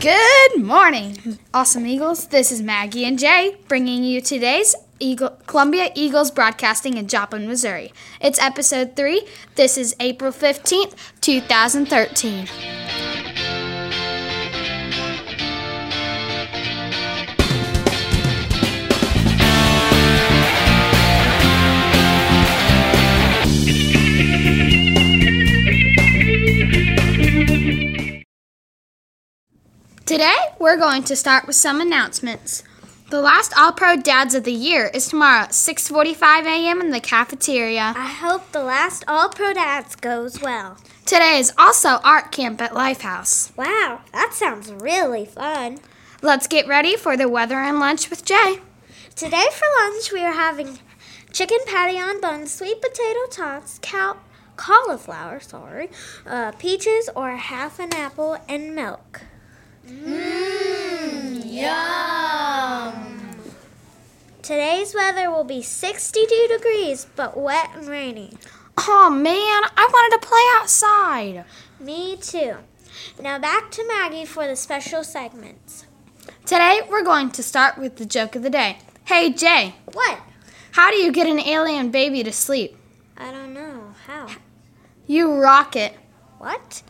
Good morning, awesome Eagles. This is Maggie and Jay bringing you today's Eagle, Columbia Eagles broadcasting in Joplin, Missouri. It's episode 3. This is April 15th, 2013. Today, we're going to start with some announcements. The last All Pro Dads of the Year is tomorrow at 6:45 a.m. in the cafeteria. I hope the last All Pro Dads goes well. Today is also art camp at Lifehouse. Wow, that sounds really fun. Let's get ready for the weather and lunch with Jay. Today for lunch we are having chicken patty on buns, sweet potato tots, cal- cauliflower, sorry, uh, peaches or half an apple, and milk. Mmm, yum! Today's weather will be 62 degrees, but wet and rainy. Oh man, I wanted to play outside. Me too. Now back to Maggie for the special segments. Today, we're going to start with the joke of the day. Hey Jay, What? how do you get an alien baby to sleep? I don't know. How? You rock it. What?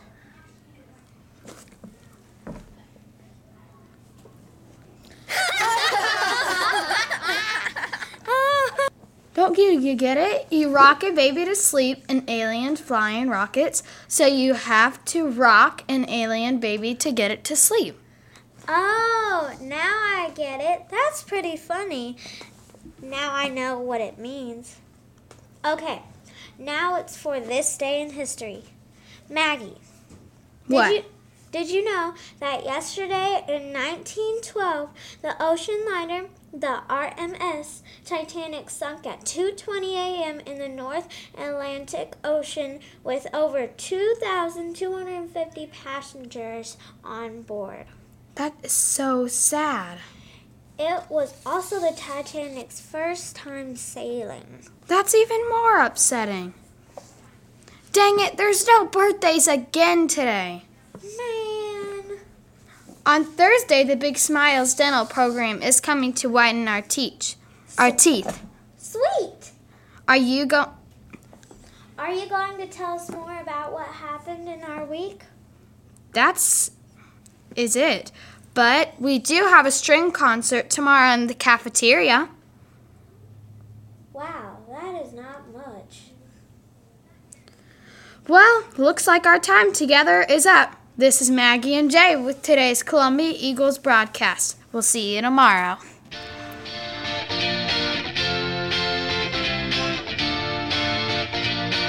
Don't you, you get it? You rock a baby to sleep, an alien's flying rockets, so you have to rock an alien baby to get it to sleep. Oh, now I get it. That's pretty funny. Now I know what it means. Okay, now it's for this day in history. Maggie, did What? you did you know that yesterday in 1912 the ocean liner the RMS Titanic sunk at 2:20 a.m. in the North Atlantic Ocean with over 2,250 passengers on board. That is so sad. It was also the Titanic's first time sailing. That's even more upsetting. Dang it, there's no birthdays again today. On Thursday, the Big Smiles dental program is coming to whiten our teeth. Our teeth. Sweet. Are you go? Are you going to tell us more about what happened in our week? That's is it. But we do have a string concert tomorrow in the cafeteria. Wow, that is not much. Well, looks like our time together is up. This is Maggie and Jay with today's Columbia Eagles broadcast. We'll see you tomorrow.